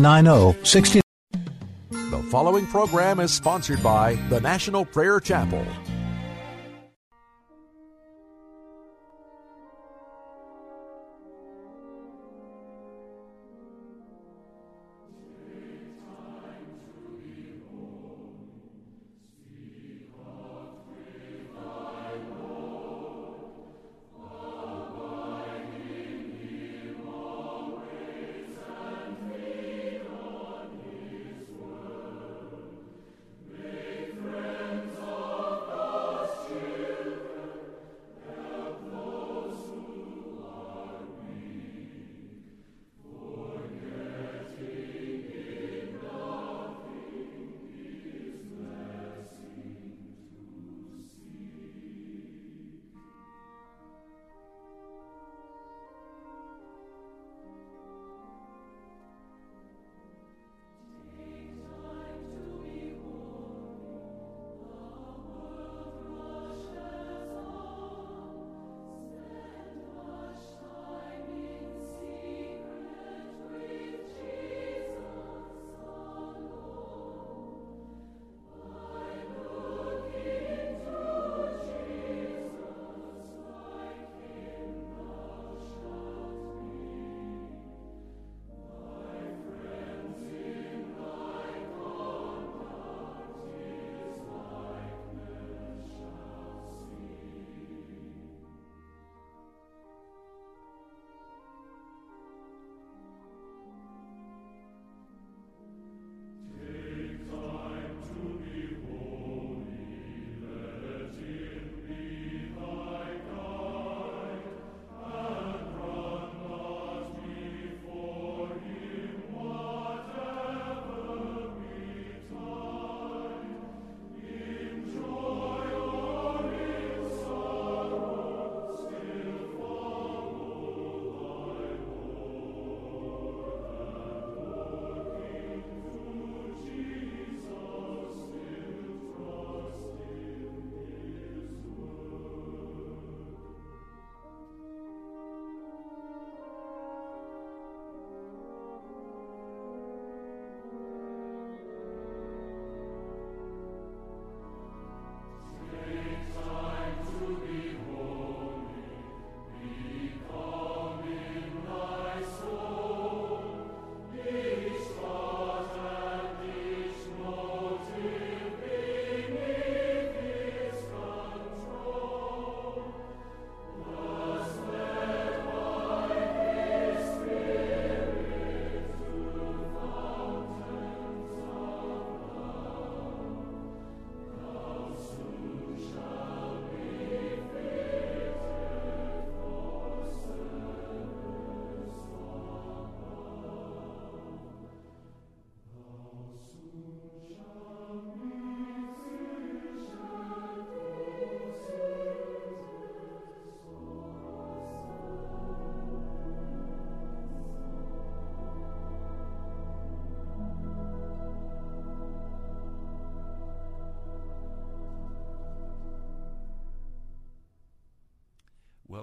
9060. The following program is sponsored by the National Prayer Chapel.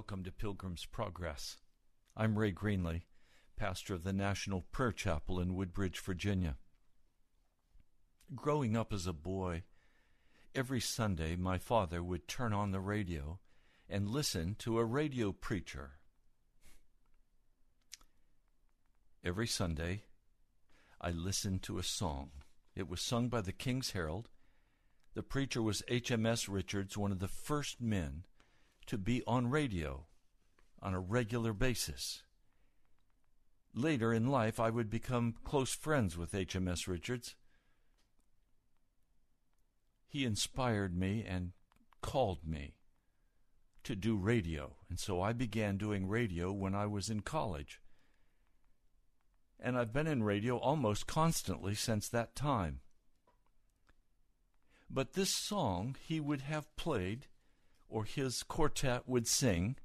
Welcome to Pilgrim's Progress. I'm Ray Greenley, pastor of the National Prayer Chapel in Woodbridge, Virginia. Growing up as a boy, every Sunday my father would turn on the radio and listen to a radio preacher. Every Sunday, I listened to a song. It was sung by the King's Herald. The preacher was H.M.S. Richards, one of the first men to be on radio on a regular basis. Later in life, I would become close friends with HMS Richards. He inspired me and called me to do radio, and so I began doing radio when I was in college. and I've been in radio almost constantly since that time. But this song he would have played, or his quartet would sing,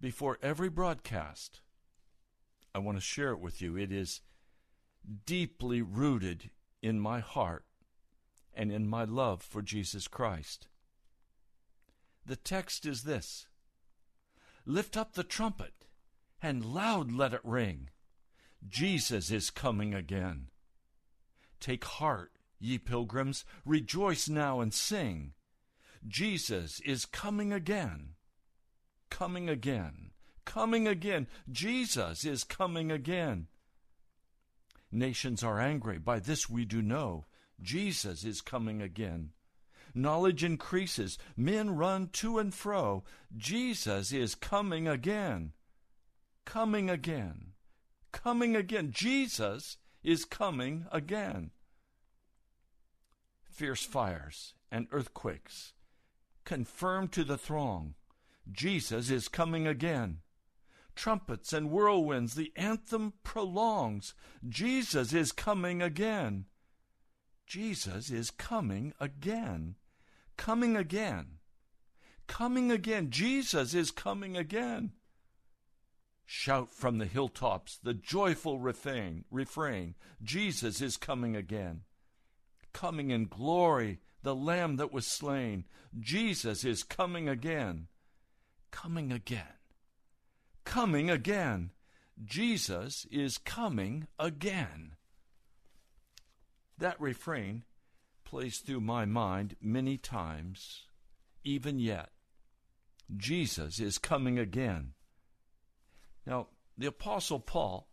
before every broadcast. I want to share it with you. It is deeply rooted in my heart and in my love for Jesus Christ. The text is this Lift up the trumpet, and loud let it ring. Jesus is coming again. Take heart, ye pilgrims, rejoice now and sing. Jesus is coming again. Coming again. Coming again. Jesus is coming again. Nations are angry. By this we do know. Jesus is coming again. Knowledge increases. Men run to and fro. Jesus is coming again. Coming again. Coming again. Jesus is coming again. Fierce fires and earthquakes confirm to the throng Jesus is coming again. Trumpets and whirlwinds, the anthem prolongs. Jesus is coming again. Jesus is coming again. Coming again. Coming again. Jesus is coming again. Shout from the hilltops the joyful refrain, refrain Jesus is coming again. Coming in glory, the Lamb that was slain. Jesus is coming again. Coming again. Coming again. Jesus is coming again. That refrain plays through my mind many times, even yet. Jesus is coming again. Now, the Apostle Paul,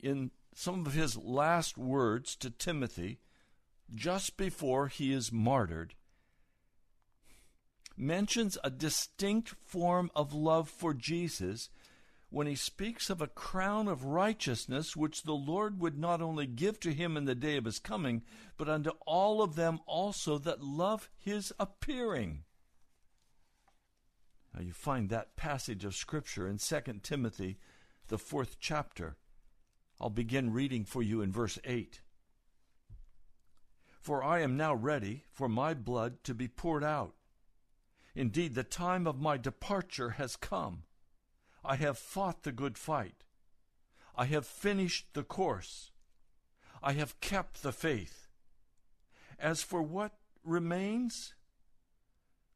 in some of his last words to Timothy, just before he is martyred, mentions a distinct form of love for Jesus when he speaks of a crown of righteousness which the Lord would not only give to him in the day of his coming, but unto all of them also that love his appearing. Now you find that passage of Scripture in 2 Timothy, the fourth chapter. I'll begin reading for you in verse 8. For I am now ready for my blood to be poured out. Indeed, the time of my departure has come. I have fought the good fight. I have finished the course. I have kept the faith. As for what remains,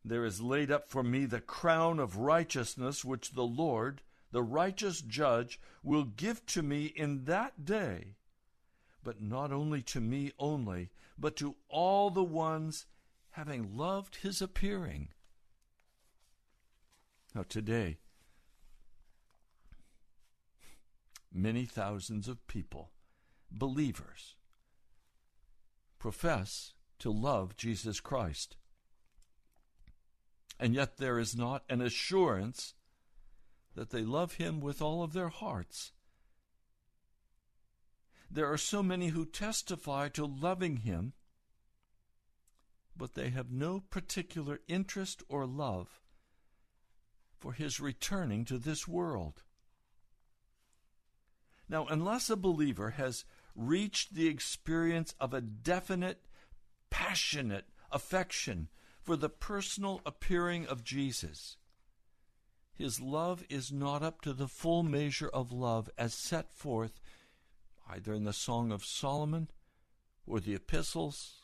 there is laid up for me the crown of righteousness, which the Lord, the righteous judge, will give to me in that day, but not only to me only, but to all the ones having loved his appearing. Now, today, many thousands of people, believers, profess to love Jesus Christ. And yet there is not an assurance that they love Him with all of their hearts. There are so many who testify to loving Him, but they have no particular interest or love for His returning to this world. Now, unless a believer has reached the experience of a definite, passionate affection for the personal appearing of Jesus, his love is not up to the full measure of love as set forth either in the Song of Solomon or the epistles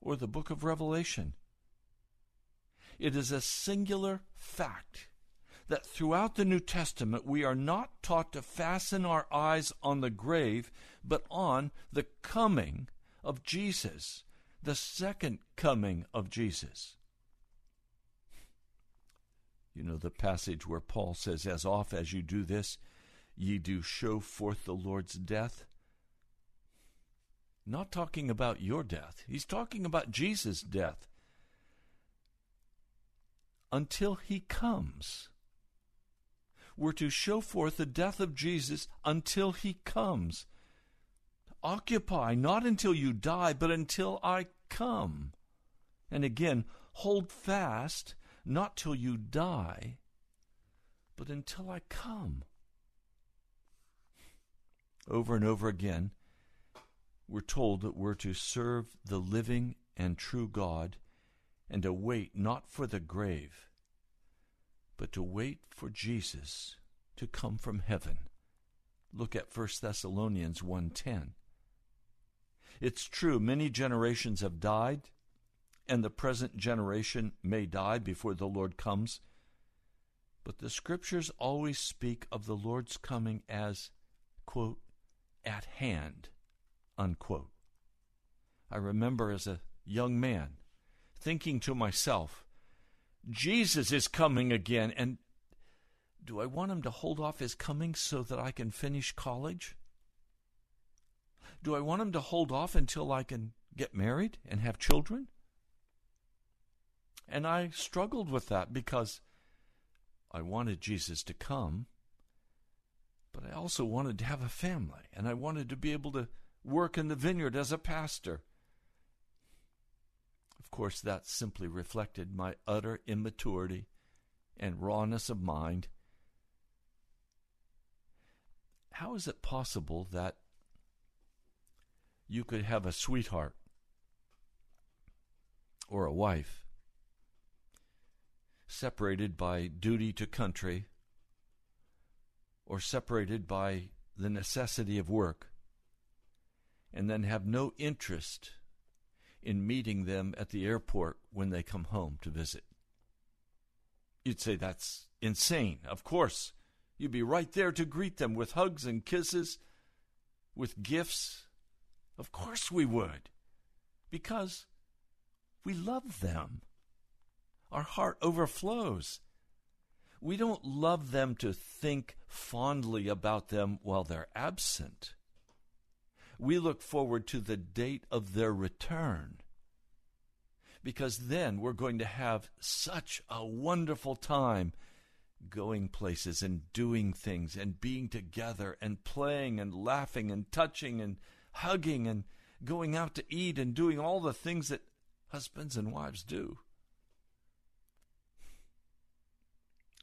or the book of Revelation. It is a singular fact that throughout the New Testament we are not taught to fasten our eyes on the grave, but on the coming of Jesus, the second coming of Jesus. You know the passage where Paul says, As oft as you do this, ye do show forth the Lord's death. Not talking about your death, he's talking about Jesus' death. Until he comes We're to show forth the death of Jesus until he comes. Occupy not until you die, but until I come. And again, hold fast not till you die, but until I come. Over and over again, we're told that we're to serve the living and true God and to wait not for the grave, but to wait for Jesus to come from heaven. Look at 1 Thessalonians 1:10. It's true many generations have died and the present generation may die before the Lord comes. But the scriptures always speak of the Lord's coming as, quote, at hand, unquote. I remember as a young man thinking to myself, Jesus is coming again, and do I want him to hold off his coming so that I can finish college? Do I want him to hold off until I can get married and have children? And I struggled with that because I wanted Jesus to come, but I also wanted to have a family, and I wanted to be able to work in the vineyard as a pastor. Of course, that simply reflected my utter immaturity and rawness of mind. How is it possible that you could have a sweetheart or a wife separated by duty to country or separated by the necessity of work, and then have no interest in meeting them at the airport when they come home to visit. You'd say that's insane. Of course, you'd be right there to greet them with hugs and kisses, with gifts. Of course we would, because we love them our heart overflows. We don't love them to think fondly about them while they're absent. We look forward to the date of their return because then we're going to have such a wonderful time going places and doing things and being together and playing and laughing and touching and hugging and going out to eat and doing all the things that husbands and wives do.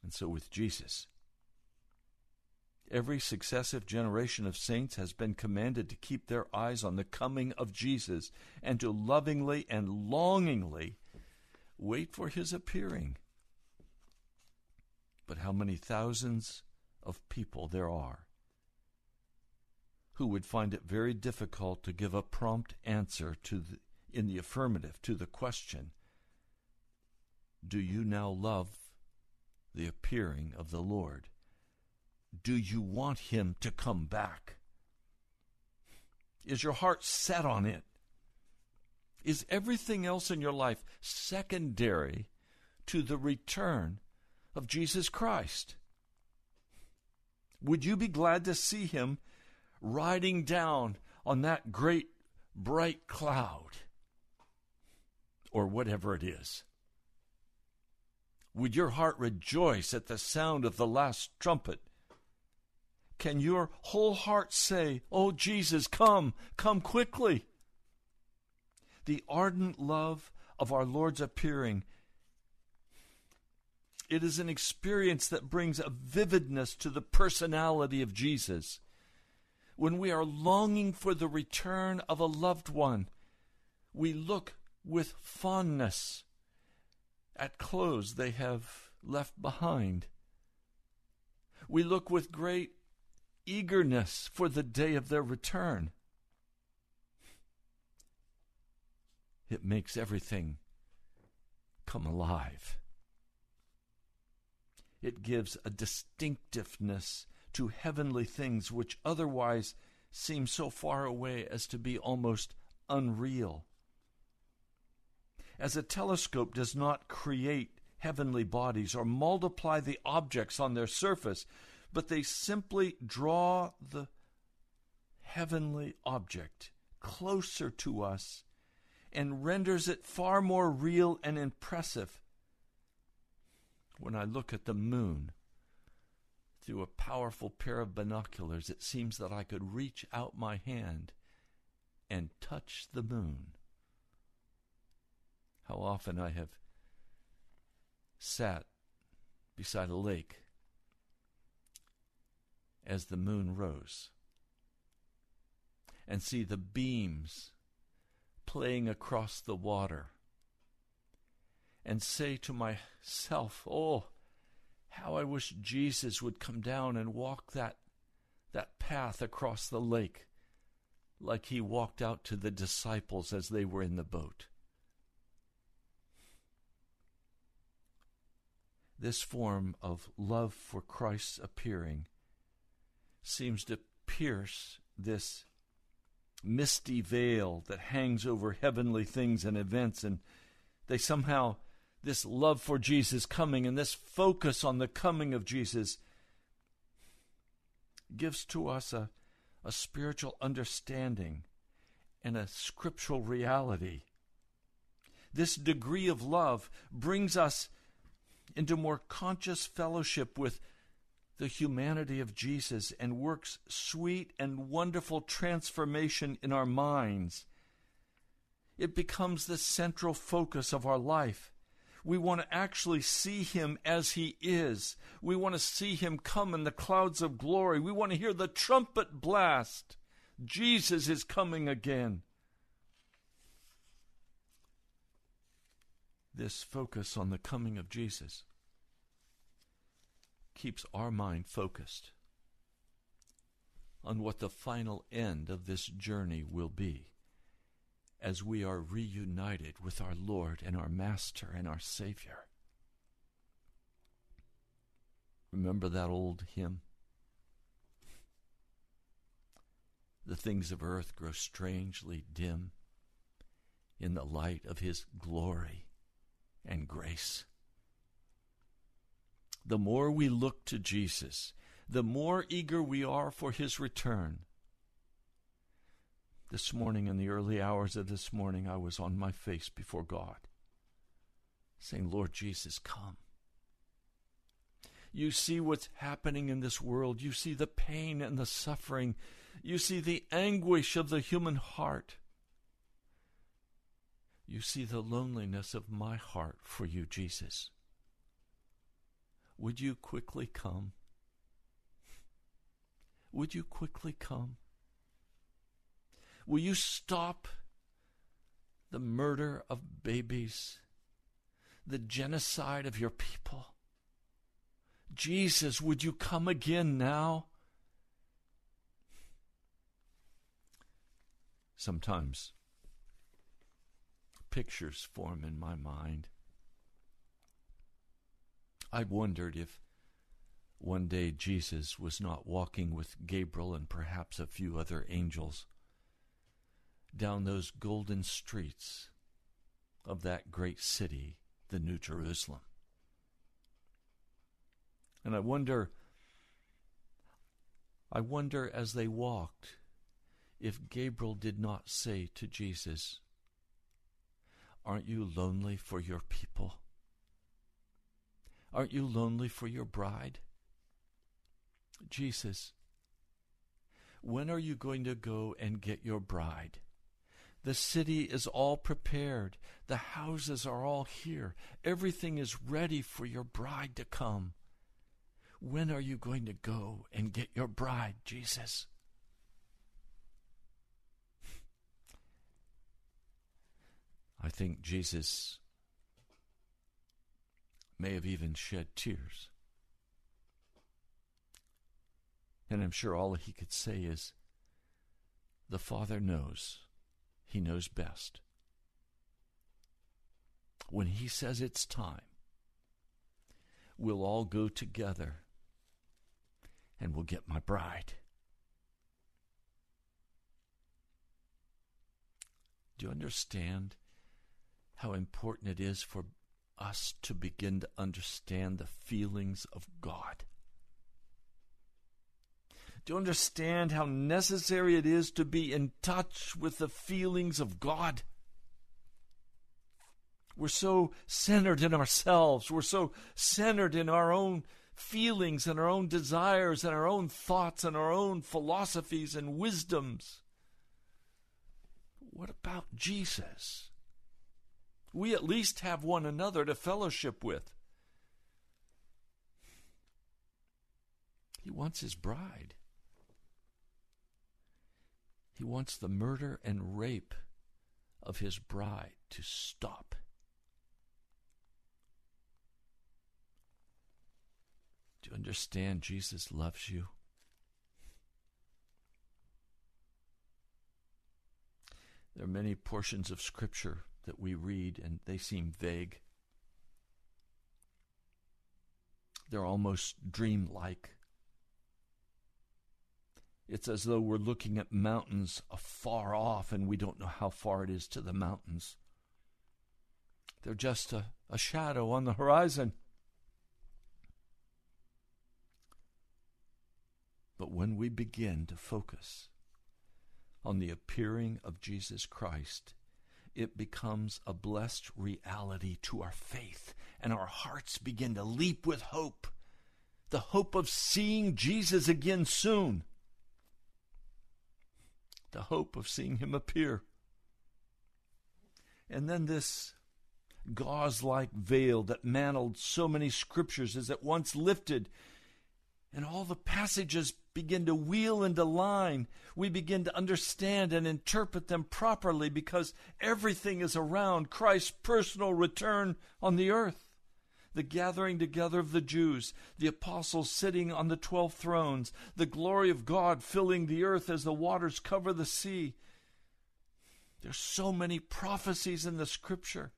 And so with Jesus, every successive generation of saints has been commanded to keep their eyes on the coming of Jesus and to lovingly and longingly wait for his appearing. But how many thousands of people there are who would find it very difficult to give a prompt answer to the, in the affirmative to the question, Do you now love the appearing of the Lord? Do you want him to come back? Is your heart set on it? Is everything else in your life secondary to the return of Jesus Christ? Would you be glad to see him riding down on that great bright cloud or whatever it is? Would your heart rejoice at the sound of the last trumpet? Can your whole heart say, Oh Jesus, come, come quickly? The ardent love of our Lord's appearing. It is an experience that brings a vividness to the personality of Jesus. When we are longing for the return of a loved one, we look with fondness at clothes they have left behind. We look with great eagerness for the day of their return. It makes everything come alive. It gives a distinctiveness to heavenly things which otherwise seem so far away as to be almost unreal as a telescope does not create heavenly bodies or multiply the objects on their surface, but they simply draw the heavenly object closer to us and renders it far more real and impressive. When I look at the moon through a powerful pair of binoculars, it seems that I could reach out my hand and touch the moon how often I have sat beside a lake as the moon rose and see the beams playing across the water and say to myself, Oh, how I wish Jesus would come down and walk that, that path across the lake like he walked out to the disciples as they were in the boat. This form of love for Christ's appearing seems to pierce this misty veil that hangs over heavenly things and events, and they somehow, this love for Jesus coming and this focus on the coming of Jesus gives to us a, a spiritual understanding and a scriptural reality. This degree of love brings us into more conscious fellowship with the humanity of Jesus and works sweet and wonderful transformation in our minds. It becomes the central focus of our life. We want to actually see him as he is. We want to see him come in the clouds of glory. We want to hear the trumpet blast. Jesus is coming again. This focus on the coming of Jesus keeps our mind focused on what the final end of this journey will be as we are reunited with our Lord and our Master and our Savior. Remember that old hymn? The things of earth grow strangely dim in the light of His glory and grace. The more we look to Jesus, the more eager we are for His return this morning, in the early hours of this morning, I was on my face before God, saying, Lord Jesus, come. You see what's happening in this world. You see the pain and the suffering. You see the anguish of the human heart. You see the loneliness of my heart for you, Jesus. Would you quickly come? Would you quickly come? Will you stop the murder of babies, the genocide of your people? Jesus, would you come again now? Sometimes pictures form in my mind. I wondered if one day Jesus was not walking with Gabriel and perhaps a few other angels down those golden streets of that great city, the New Jerusalem. And I wonder, I wonder as they walked, if Gabriel did not say to Jesus, Aren't you lonely for your people? Aren't you lonely for your bride? Jesus, when are you going to go and get your bride? The city is all prepared. The houses are all here. Everything is ready for your bride to come. When are you going to go and get your bride, Jesus? I think Jesus may have even shed tears. And I'm sure all he could say is, The Father knows he knows best. When He says it's time, we'll all go together and we'll get my bride. Do you understand how important it is for us to begin to understand the feelings of God? Do you understand how necessary it is to be in touch with the feelings of God? We're so centered in ourselves. We're so centered in our own feelings and our own desires and our own thoughts and our own philosophies and wisdoms. What about Jesus? We at least have one another to fellowship with. He wants his bride. He wants the murder and rape of his bride to stop. Do you understand Jesus loves you? There are many portions of Scripture that we read and they seem vague. They're almost dreamlike. It's as though we're looking at mountains afar off and we don't know how far it is to the mountains. They're just a, a shadow on the horizon. But when we begin to focus on the appearing of Jesus Christ, it becomes a blessed reality to our faith, and our hearts begin to leap with hope the hope of seeing Jesus again soon, the hope of seeing him appear. And then this gauze like veil that mantled so many scriptures is at once lifted and all the passages begin to wheel into line. We begin to understand and interpret them properly because everything is around Christ's personal return on the earth. The gathering together of the Jews, the apostles sitting on the twelve thrones, the glory of God filling the earth as the waters cover the sea. There's so many prophecies in the scripture.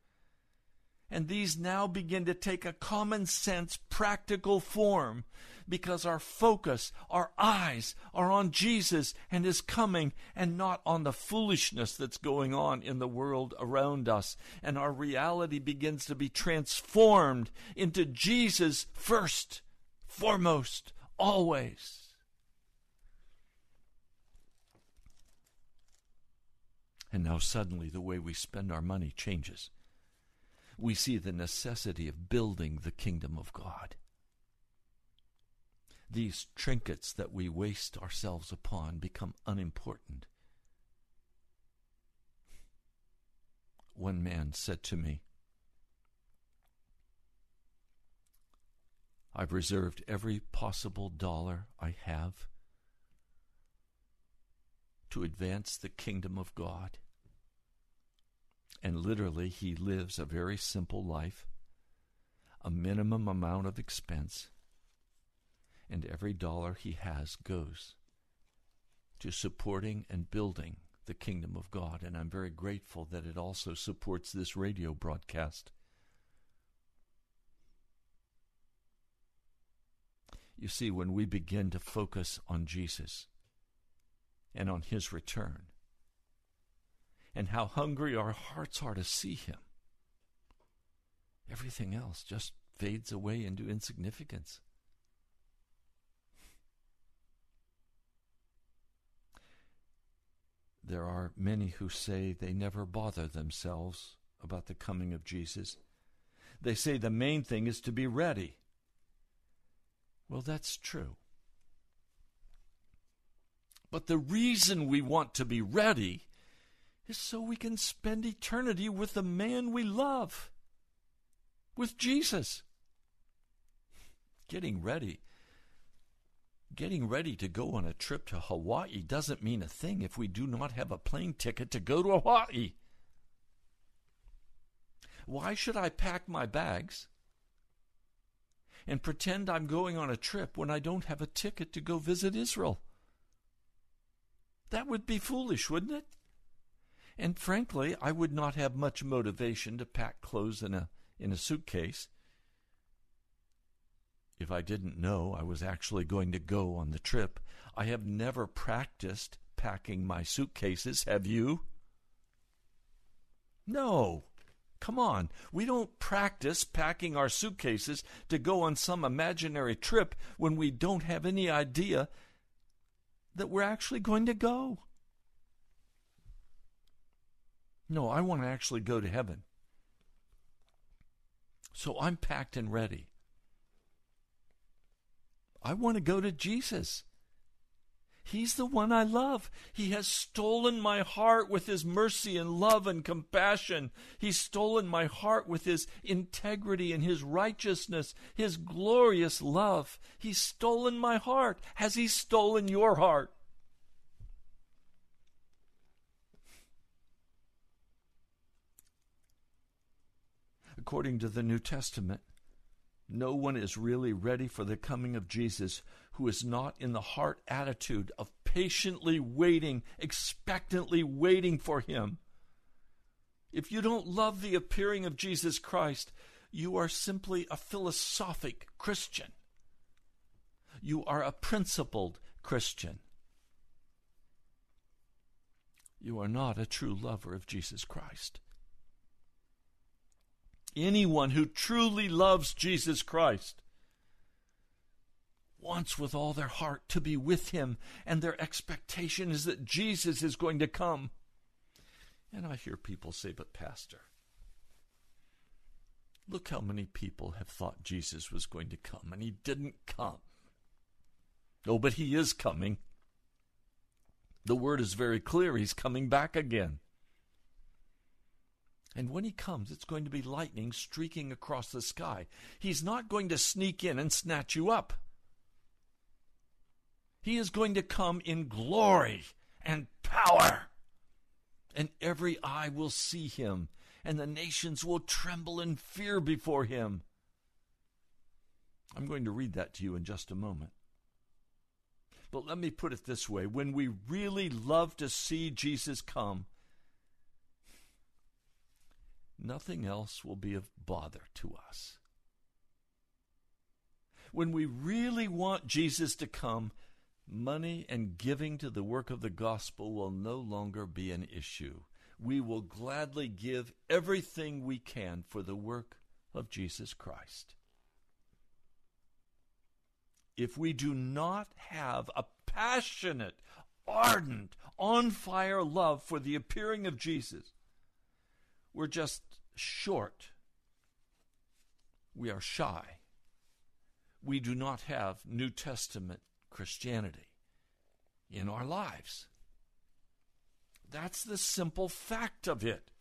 And these now begin to take a common sense, practical form because our focus, our eyes are on Jesus and His coming and not on the foolishness that's going on in the world around us. And our reality begins to be transformed into Jesus first, foremost, always. And now suddenly the way we spend our money changes. We see the necessity of building the kingdom of God these trinkets that we waste ourselves upon become unimportant. One man said to me, I've reserved every possible dollar I have to advance the kingdom of God. And literally, he lives a very simple life, a minimum amount of expense, and every dollar he has goes to supporting and building the kingdom of God. And I'm very grateful that it also supports this radio broadcast. You see, when we begin to focus on Jesus and on his return, and how hungry our hearts are to see him, everything else just fades away into insignificance. There are many who say they never bother themselves about the coming of Jesus. They say the main thing is to be ready. Well, that's true. But the reason we want to be ready is so we can spend eternity with the man we love, with Jesus. Getting ready Getting ready to go on a trip to Hawaii doesn't mean a thing if we do not have a plane ticket to go to Hawaii. Why should I pack my bags and pretend I'm going on a trip when I don't have a ticket to go visit Israel? That would be foolish, wouldn't it? And frankly, I would not have much motivation to pack clothes in a in a suitcase if I didn't know I was actually going to go on the trip. I have never practiced packing my suitcases, have you? No. Come on. We don't practice packing our suitcases to go on some imaginary trip when we don't have any idea that we're actually going to go. No, I want to actually go to heaven. So I'm packed and ready. I want to go to Jesus. He's the one I love. He has stolen my heart with his mercy and love and compassion. He's stolen my heart with his integrity and his righteousness, his glorious love. He's stolen my heart. Has he stolen your heart? According to the New Testament, no one is really ready for the coming of Jesus who is not in the heart attitude of patiently waiting, expectantly waiting for him. If you don't love the appearing of Jesus Christ, you are simply a philosophic Christian. You are a principled Christian. You are not a true lover of Jesus Christ. Anyone who truly loves Jesus Christ wants with all their heart to be with him, and their expectation is that Jesus is going to come. And I hear people say, But, Pastor, look how many people have thought Jesus was going to come, and he didn't come. Oh, but he is coming. The word is very clear. He's coming back again. And when he comes, it's going to be lightning streaking across the sky. He's not going to sneak in and snatch you up. He is going to come in glory and power. And every eye will see him, and the nations will tremble in fear before him. I'm going to read that to you in just a moment. But let me put it this way when we really love to see Jesus come, nothing else will be of bother to us. When we really want Jesus to come, money and giving to the work of the gospel will no longer be an issue. We will gladly give everything we can for the work of Jesus Christ if we do not have a passionate, ardent, on fire love for the appearing of Jesus, we're just short. We are shy. We do not have New Testament Christianity in our lives. That's the simple fact of it.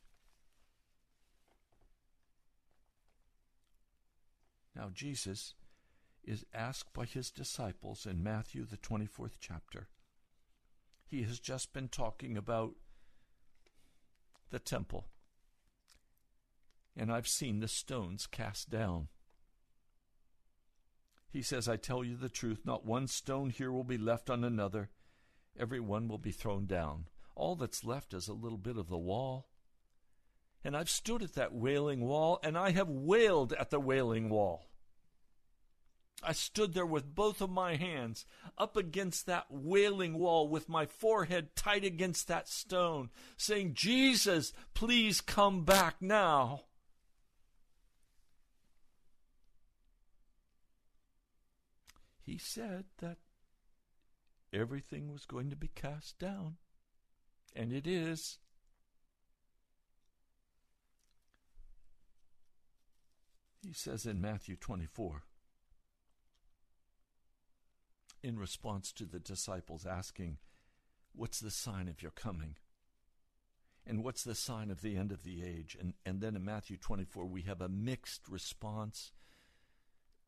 Now, Jesus is asked by his disciples in Matthew, the 24th chapter. He has just been talking about the temple. And I've seen the stones cast down. He says, I tell you the truth, not one stone here will be left on another. Every one will be thrown down. All that's left is a little bit of the wall. And I've stood at that wailing wall, and I have wailed at the wailing wall. I stood there with both of my hands up against that wailing wall with my forehead tight against that stone, saying, Jesus, please come back now. He said that everything was going to be cast down, and it is. He says in Matthew 24, in response to the disciples asking, What's the sign of your coming? And what's the sign of the end of the age? And, and then in Matthew 24, we have a mixed response,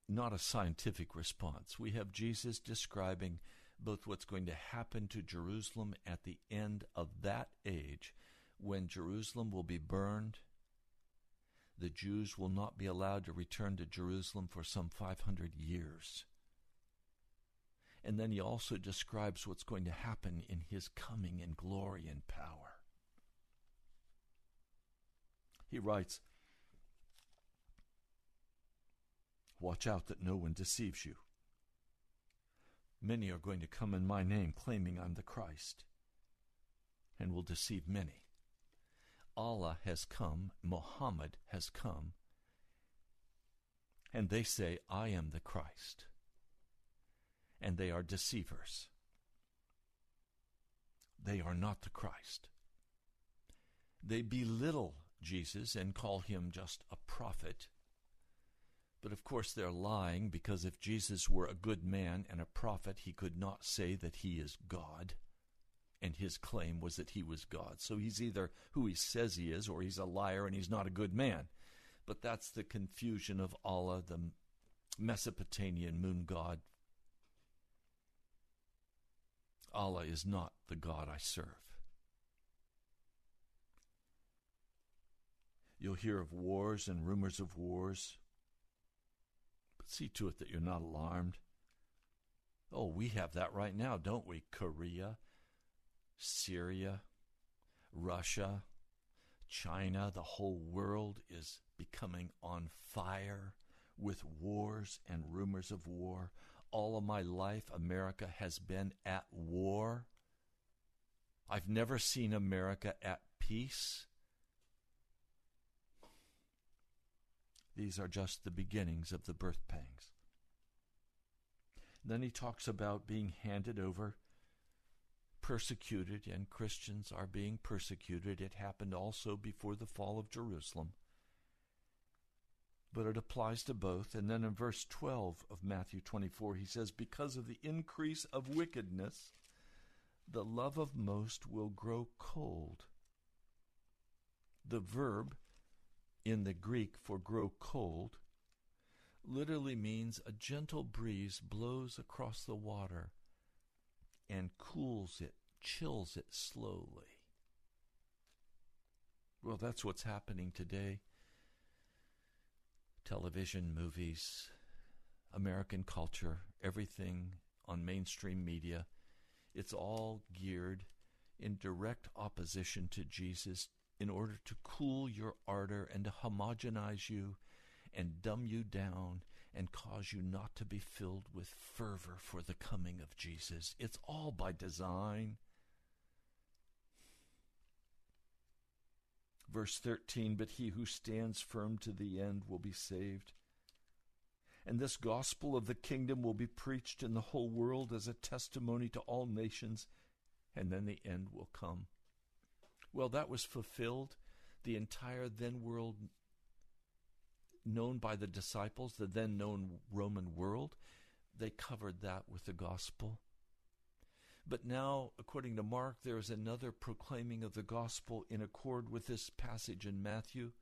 not a scientific response. We have Jesus describing both what's going to happen to Jerusalem at the end of that age, when Jerusalem will be burned. The Jews will not be allowed to return to Jerusalem for some 500 years. And then he also describes what's going to happen in his coming in glory and power. He writes, Watch out that no one deceives you. Many are going to come in my name, claiming I'm the Christ, and will deceive many. Allah has come, Muhammad has come, and they say, I am the Christ and they are deceivers. They are not the Christ. They belittle Jesus and call him just a prophet. But of course, they're lying because if Jesus were a good man and a prophet, he could not say that he is God. And his claim was that he was God. So he's either who he says he is or he's a liar and he's not a good man. But that's the confusion of Allah, the Mesopotamian moon god Allah is not the God I serve. You'll hear of wars and rumors of wars. See to it that you're not alarmed. Oh, we have that right now, don't we? Korea, Syria, Russia, China, the whole world is becoming on fire with wars and rumors of war. All of my life, America has been at war. I've never seen America at peace. These are just the beginnings of the birth pangs. Then he talks about being handed over, persecuted, and Christians are being persecuted. It happened also before the fall of Jerusalem. But it applies to both. And then in verse 12 of Matthew 24, he says, Because of the increase of wickedness, the love of most will grow cold. The verb in the Greek for grow cold literally means a gentle breeze blows across the water and cools it, chills it slowly. Well, that's what's happening today. Television, movies, American culture, everything on mainstream media, it's all geared in direct opposition to Jesus in order to cool your ardor and to homogenize you and dumb you down and cause you not to be filled with fervor for the coming of Jesus. It's all by design. Verse 13 But he who stands firm to the end will be saved. And this gospel of the kingdom will be preached in the whole world as a testimony to all nations, and then the end will come. Well, that was fulfilled. The entire then world known by the disciples, the then known Roman world, they covered that with the gospel. But now, according to Mark, there is another proclaiming of the gospel in accord with this passage in Matthew.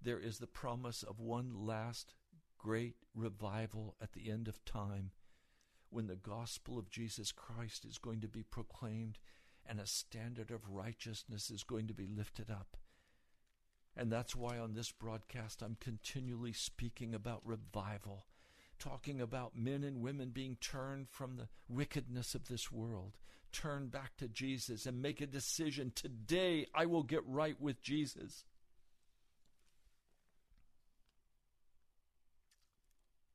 There is the promise of one last great revival at the end of time when the gospel of Jesus Christ is going to be proclaimed and a standard of righteousness is going to be lifted up. And that's why on this broadcast I'm continually speaking about revival, talking about men and women being turned from the wickedness of this world, turn back to Jesus and make a decision today I will get right with Jesus.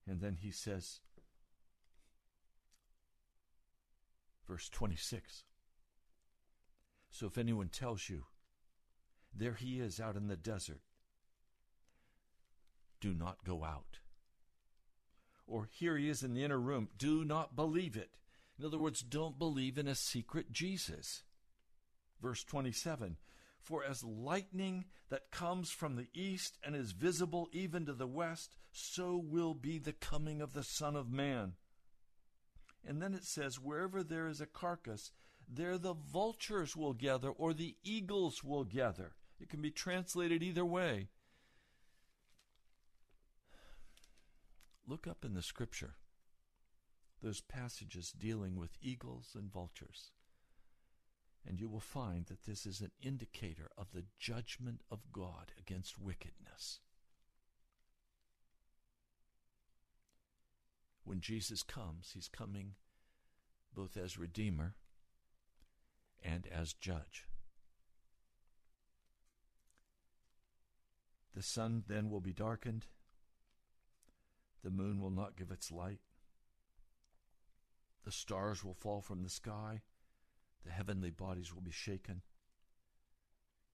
And then he says, verse 26 So if anyone tells you, there he is out in the desert. Do not go out. Or here he is in the inner room. Do not believe it. In other words, don't believe in a secret Jesus. Verse 27 For as lightning that comes from the east and is visible even to the west, so will be the coming of the Son of Man. And then it says, Wherever there is a carcass, there the vultures will gather, or the eagles will gather. It can be translated either way. Look up in the scripture those passages dealing with eagles and vultures, and you will find that this is an indicator of the judgment of God against wickedness. When Jesus comes, he's coming both as Redeemer and as Judge. The sun then will be darkened, the moon will not give its light, the stars will fall from the sky, the heavenly bodies will be shaken.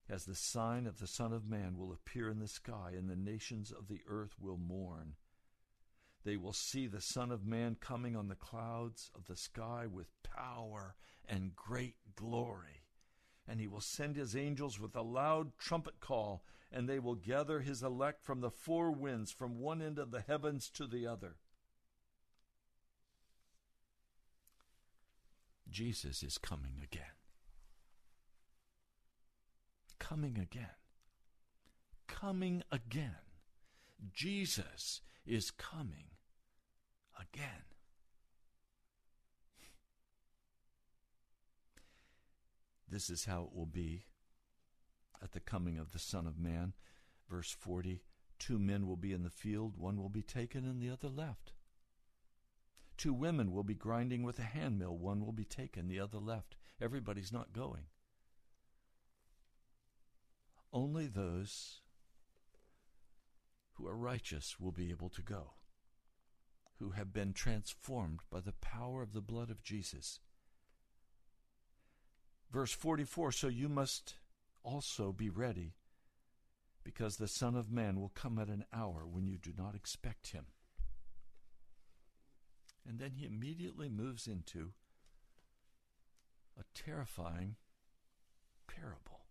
As the sign of the Son of Man will appear in the sky, and the nations of the earth will mourn. They will see the Son of Man coming on the clouds of the sky with power and great glory and he will send his angels with a loud trumpet call, and they will gather his elect from the four winds, from one end of the heavens to the other. Jesus is coming again. Coming again. Coming again. Jesus is coming again. This is how it will be at the coming of the Son of Man. Verse 40 Two men will be in the field, one will be taken and the other left. Two women will be grinding with a handmill, one will be taken, the other left. Everybody's not going. Only those who are righteous will be able to go, who have been transformed by the power of the blood of Jesus. Verse 44 So you must also be ready, because the Son of Man will come at an hour when you do not expect him. And then he immediately moves into a terrifying parable.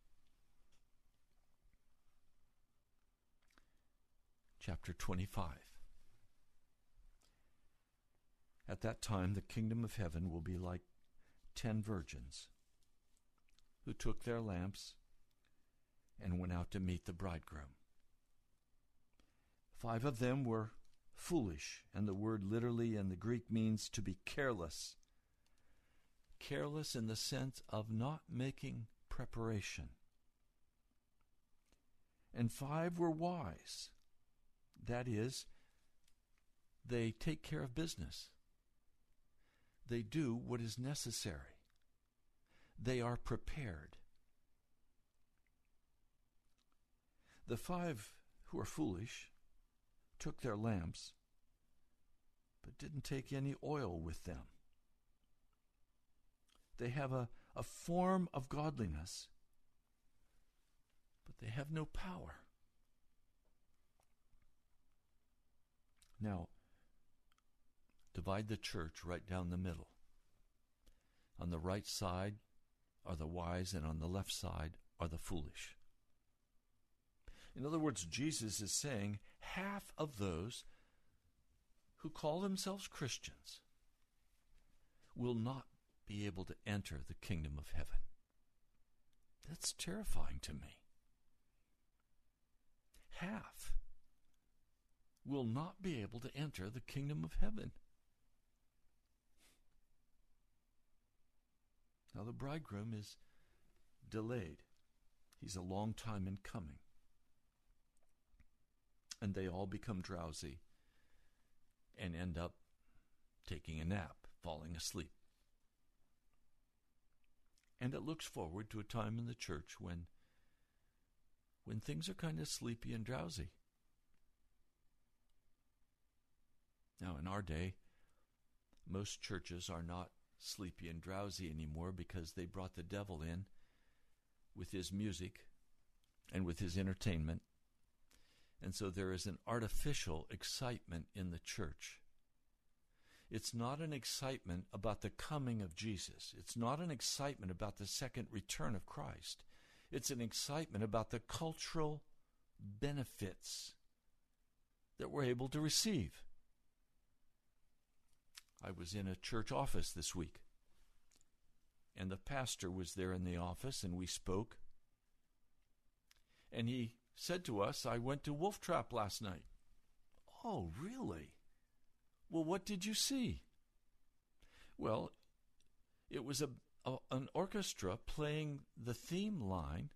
Chapter 25. At that time, the kingdom of heaven will be like ten virgins who took their lamps and went out to meet the bridegroom. Five of them were foolish, and the word literally in the Greek means to be careless. Careless in the sense of not making preparation. And five were wise. That is, they take care of business. They do what is necessary. They are prepared. The five who are foolish took their lamps, but didn't take any oil with them. They have a, a form of godliness, but they have no power. Now, divide the church right down the middle. On the right side are the wise, and on the left side are the foolish. In other words, Jesus is saying half of those who call themselves Christians will not be able to enter the kingdom of heaven. That's terrifying to me. Half will not be able to enter the kingdom of heaven. Now, the bridegroom is delayed, he's a long time in coming and they all become drowsy and end up taking a nap, falling asleep. And it looks forward to a time in the church when when things are kind of sleepy and drowsy. Now, in our day, most churches are not sleepy and drowsy anymore because they brought the devil in with his music and with his entertainment and so there is an artificial excitement in the church. It's not an excitement about the coming of Jesus. It's not an excitement about the second return of Christ. It's an excitement about the cultural benefits that we're able to receive. I was in a church office this week, and the pastor was there in the office, and we spoke. And he said to us, I went to Wolf Trap last night. Oh, really? Well, what did you see? Well, it was a, a, an orchestra playing the theme line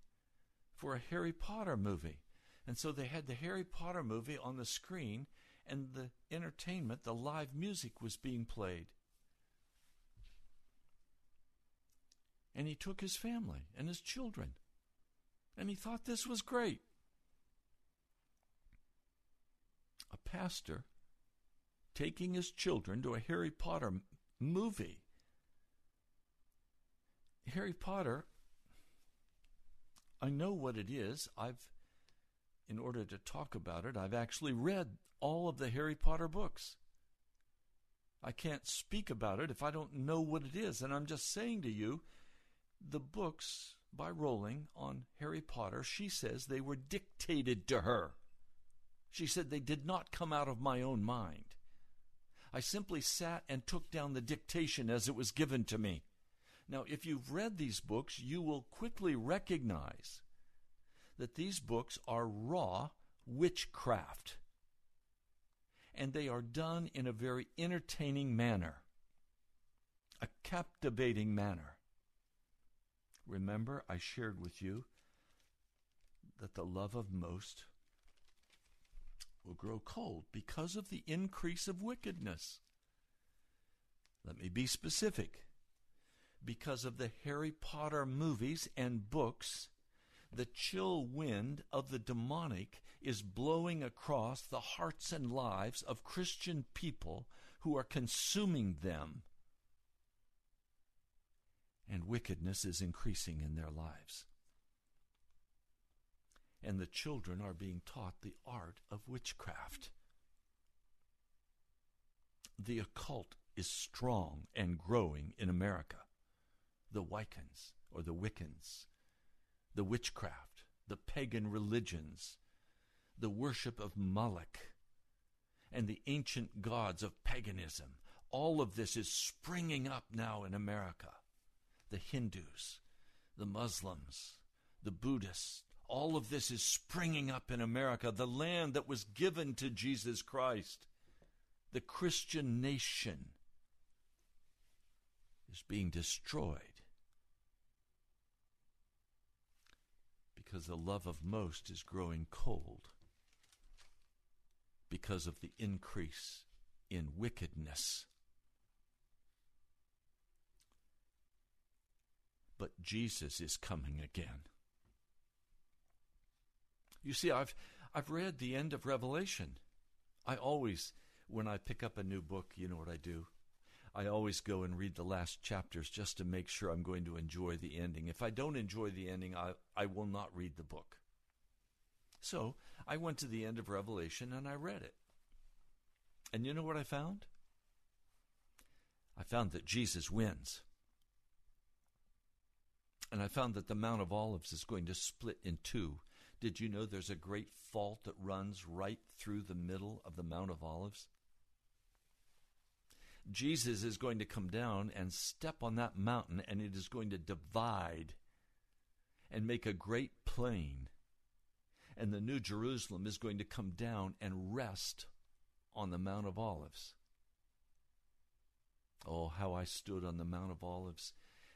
for a Harry Potter movie. And so they had the Harry Potter movie on the screen, and the entertainment, the live music was being played. And he took his family and his children. And he thought this was great. a pastor taking his children to a Harry Potter movie. Harry Potter, I know what it is. I've, in order to talk about it, I've actually read all of the Harry Potter books. I can't speak about it if I don't know what it is. And I'm just saying to you, the books by Rowling on Harry Potter, she says they were dictated to her. She said, They did not come out of my own mind. I simply sat and took down the dictation as it was given to me. Now, if you've read these books, you will quickly recognize that these books are raw witchcraft. And they are done in a very entertaining manner, a captivating manner. Remember, I shared with you that the love of most will grow cold because of the increase of wickedness. Let me be specific. Because of the Harry Potter movies and books, the chill wind of the demonic is blowing across the hearts and lives of Christian people who are consuming them. And wickedness is increasing in their lives. And the children are being taught the art of witchcraft. The occult is strong and growing in America. The Wiccans or the Wiccans, the witchcraft, the pagan religions, the worship of Moloch, and the ancient gods of paganism. All of this is springing up now in America. The Hindus, the Muslims, the Buddhists, all of this is springing up in America, the land that was given to Jesus Christ, the Christian nation is being destroyed because the love of most is growing cold because of the increase in wickedness. But Jesus is coming again. You see, I've, I've read the end of Revelation. I always, when I pick up a new book, you know what I do? I always go and read the last chapters just to make sure I'm going to enjoy the ending. If I don't enjoy the ending, I, I will not read the book. So I went to the end of Revelation and I read it. And you know what I found? I found that Jesus wins. And I found that the Mount of Olives is going to split in two. Did you know there's a great fault that runs right through the middle of the Mount of Olives? Jesus is going to come down and step on that mountain, and it is going to divide and make a great plain. And the New Jerusalem is going to come down and rest on the Mount of Olives. Oh, how I stood on the Mount of Olives,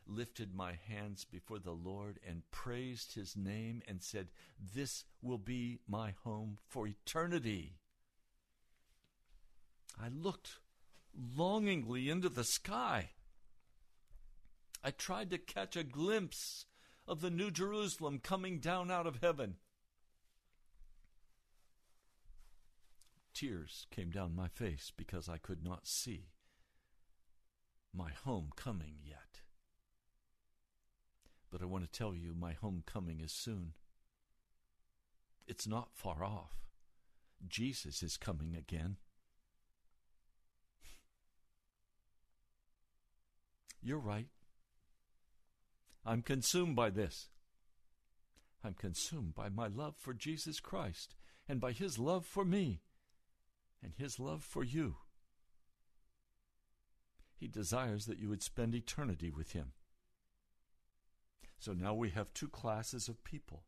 lifted my hands before the Lord, and praised his name, and said, This will be my home for eternity. I looked longingly into the sky. I tried to catch a glimpse of the New Jerusalem coming down out of heaven. Tears came down my face because I could not see my home coming yet. But I want to tell you, my homecoming is soon. It's not far off. Jesus is coming again. You're right. I'm consumed by this. I'm consumed by my love for Jesus Christ and by his love for me and his love for you. He desires that you would spend eternity with him. So now we have two classes of people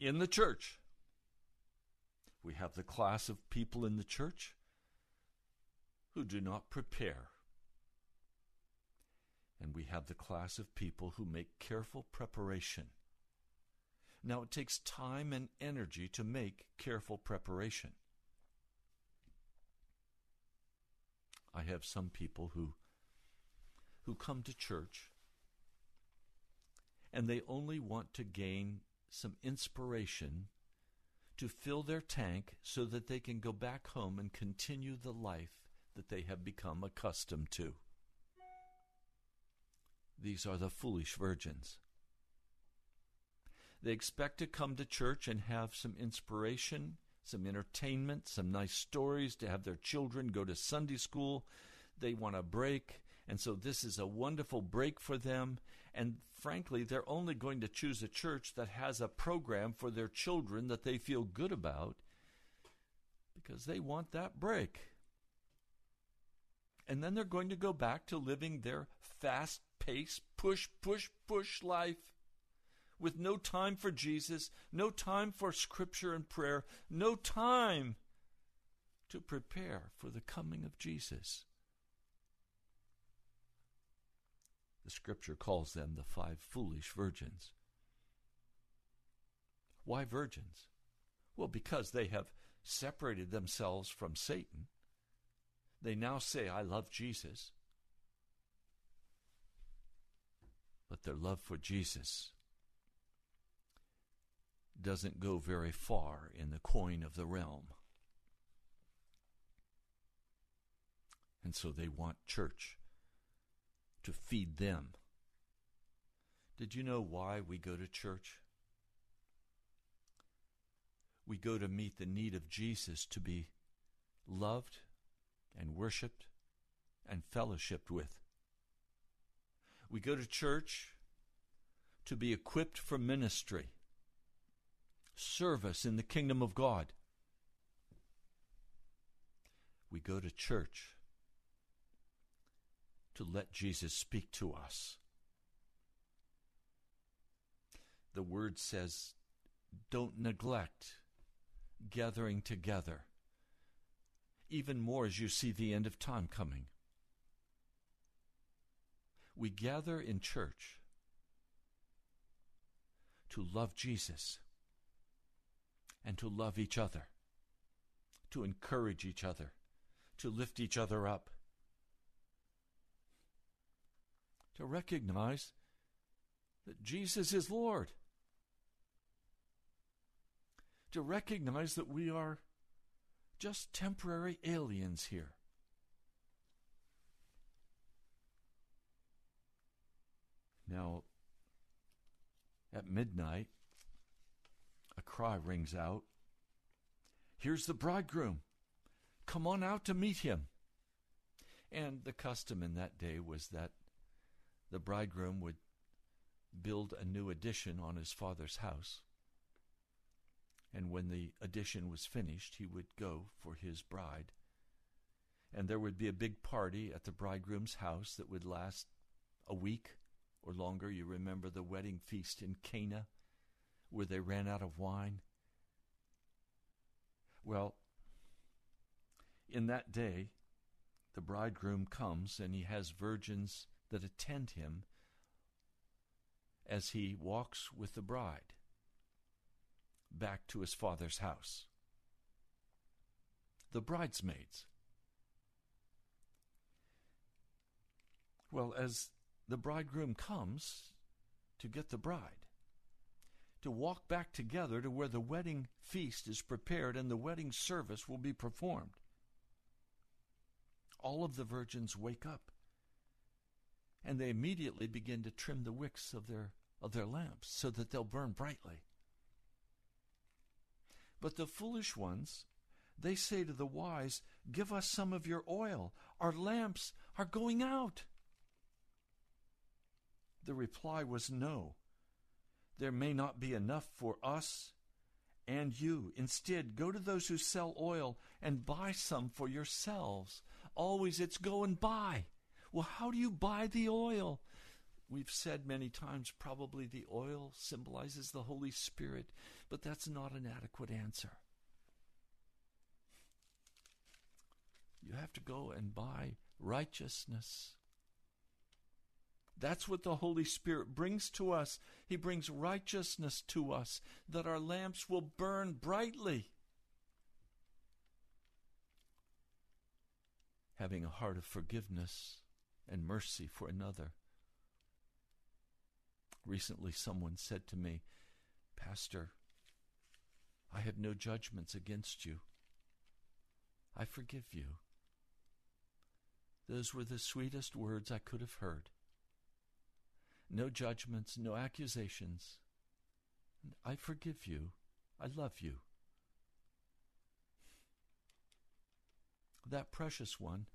in the church. We have the class of people in the church who do not prepare and we have the class of people who make careful preparation. Now, it takes time and energy to make careful preparation. I have some people who who come to church and they only want to gain some inspiration to fill their tank so that they can go back home and continue the life that they have become accustomed to. These are the foolish virgins. They expect to come to church and have some inspiration, some entertainment, some nice stories, to have their children go to Sunday school. They want a break, and so this is a wonderful break for them. And frankly, they're only going to choose a church that has a program for their children that they feel good about because they want that break. And then they're going to go back to living their fast pace, push, push, push life with no time for Jesus, no time for scripture and prayer, no time to prepare for the coming of Jesus. The scripture calls them the five foolish virgins. Why virgins? Well, because they have separated themselves from Satan. They now say, I love Jesus. But their love for Jesus doesn't go very far in the coin of the realm. And so they want church to feed them. Did you know why we go to church? We go to meet the need of Jesus to be loved and worshiped and fellowshipped with. We go to church to be equipped for ministry, service in the kingdom of God. We go to church to let Jesus speak to us. The word says, don't neglect gathering together, even more as you see the end of time coming. We gather in church to love Jesus and to love each other, to encourage each other, to lift each other up, to recognize that Jesus is Lord, to recognize that we are just temporary aliens here. Now, at midnight, a cry rings out Here's the bridegroom. Come on out to meet him. And the custom in that day was that the bridegroom would build a new addition on his father's house. And when the addition was finished, he would go for his bride. And there would be a big party at the bridegroom's house that would last a week or longer. You remember the wedding feast in Cana where they ran out of wine? Well, in that day, the bridegroom comes and he has virgins that attend him as he walks with the bride back to his father's house. The bridesmaids. Well, as the bridegroom comes to get the bride, to walk back together to where the wedding feast is prepared and the wedding service will be performed. All of the virgins wake up and they immediately begin to trim the wicks of their of their lamps so that they'll burn brightly. But the foolish ones, they say to the wise, Give us some of your oil. Our lamps are going out. The reply was no. There may not be enough for us and you. Instead, go to those who sell oil and buy some for yourselves. Always it's go and buy. Well, how do you buy the oil? We've said many times probably the oil symbolizes the Holy Spirit, but that's not an adequate answer. You have to go and buy righteousness. That's what the Holy Spirit brings to us. He brings righteousness to us, that our lamps will burn brightly. Having a heart of forgiveness and mercy for another. Recently, someone said to me, Pastor, I have no judgments against you. I forgive you. Those were the sweetest words I could have heard no judgments, no accusations. I forgive you. I love you. That precious one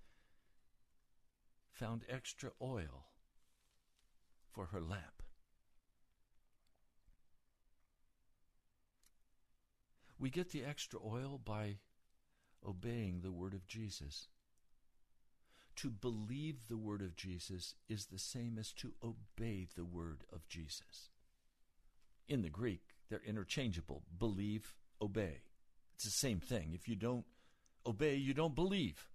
found extra oil for her lamp. We get the extra oil by obeying the word of Jesus. To believe the word of Jesus is the same as to obey the word of Jesus. In the Greek, they're interchangeable believe, obey. It's the same thing. If you don't obey, you don't believe.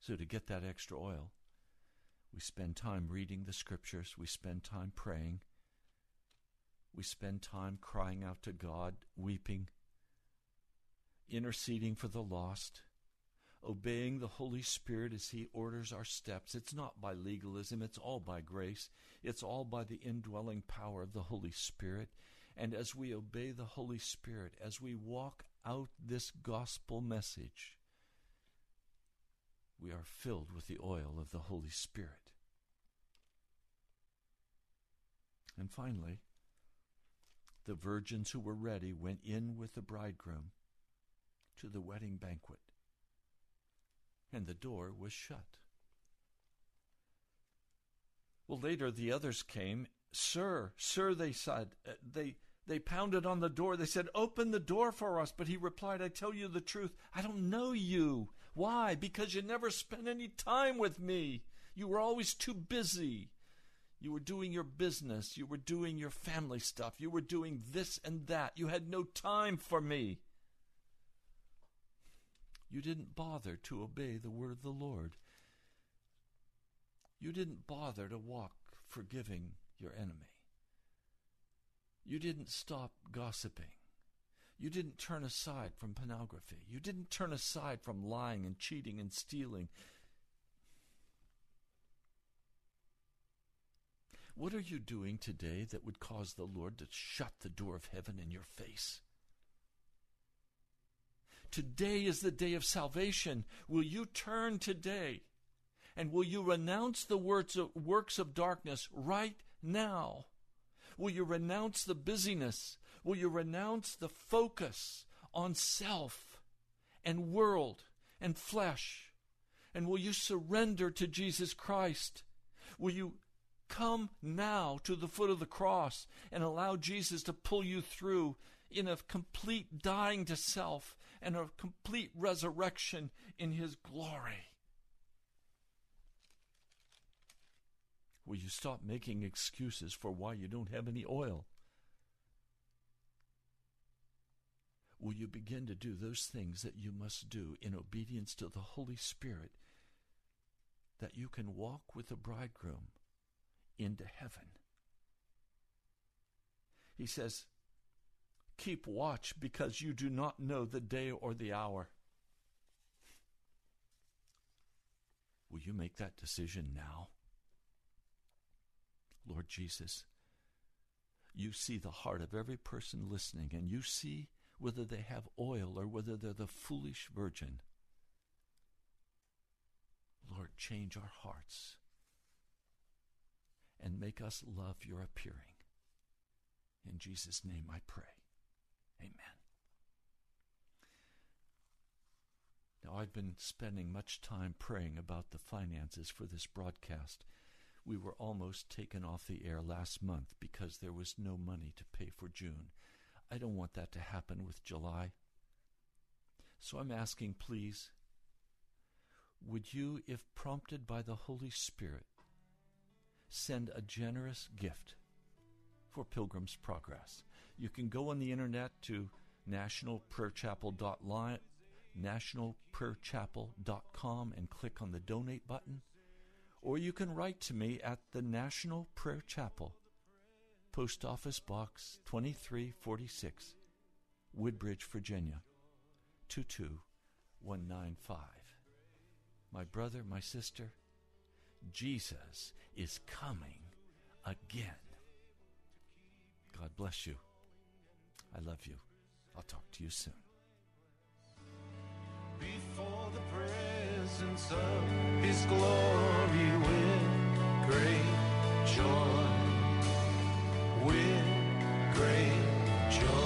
So, to get that extra oil, We spend time reading the scriptures. We spend time praying. We spend time crying out to God, weeping, interceding for the lost, obeying the Holy Spirit as He orders our steps. It's not by legalism, it's all by grace. It's all by the indwelling power of the Holy Spirit. And as we obey the Holy Spirit, as we walk out this gospel message, we are filled with the oil of the Holy Spirit. And finally, the virgins who were ready went in with the bridegroom to the wedding banquet, and the door was shut. Well, later the others came. Sir, sir, they said, uh, they they pounded on the door. They said, Open the door for us. But he replied, I tell you the truth. I don't know you. Why? Because you never spent any time with me. You were always too busy. You were doing your business. You were doing your family stuff. You were doing this and that. You had no time for me. You didn't bother to obey the word of the Lord. You didn't bother to walk forgiving your enemy. You didn't stop gossiping. You didn't turn aside from pornography. You didn't turn aside from lying and cheating and stealing. What are you doing today that would cause the Lord to shut the door of heaven in your face? Today is the day of salvation. Will you turn today? And will you renounce the works of, darkness right now? Will you renounce the busyness? Will you renounce the focus on self and world and flesh? And will you surrender to Jesus Christ? Will you come now to the foot of the cross and allow Jesus to pull you through in a complete dying to self and a complete resurrection in his glory? Will you stop making excuses for why you don't have any oil? Will you begin to do those things that you must do in obedience to the Holy Spirit that you can walk with the bridegroom into heaven? He says, Keep watch because you do not know the day or the hour. Will you make that decision now? Lord Jesus, you see the heart of every person listening, and you see whether they have oil or whether they're the foolish virgin. Lord, change our hearts and make us love your appearing. In Jesus' name I pray. Amen. Now, I've been spending much time praying about the finances for this broadcast we were almost taken off the air last month because there was no money to pay for June. I don't want that to happen with July. So I'm asking, please, would you, if prompted by the Holy Spirit, send a generous gift for Pilgrim's Progress? You can go on the internet to nationalprayerchapel.line, nationalprayerchapel.com and click on the donate button or you can write to me at the National Prayer Chapel, Post Office Box 2346, Woodbridge, Virginia 22195. My brother, my sister, Jesus is coming again. God bless you. I love you. I'll talk to you soon. Before the presence of his glory with great joy, with great joy.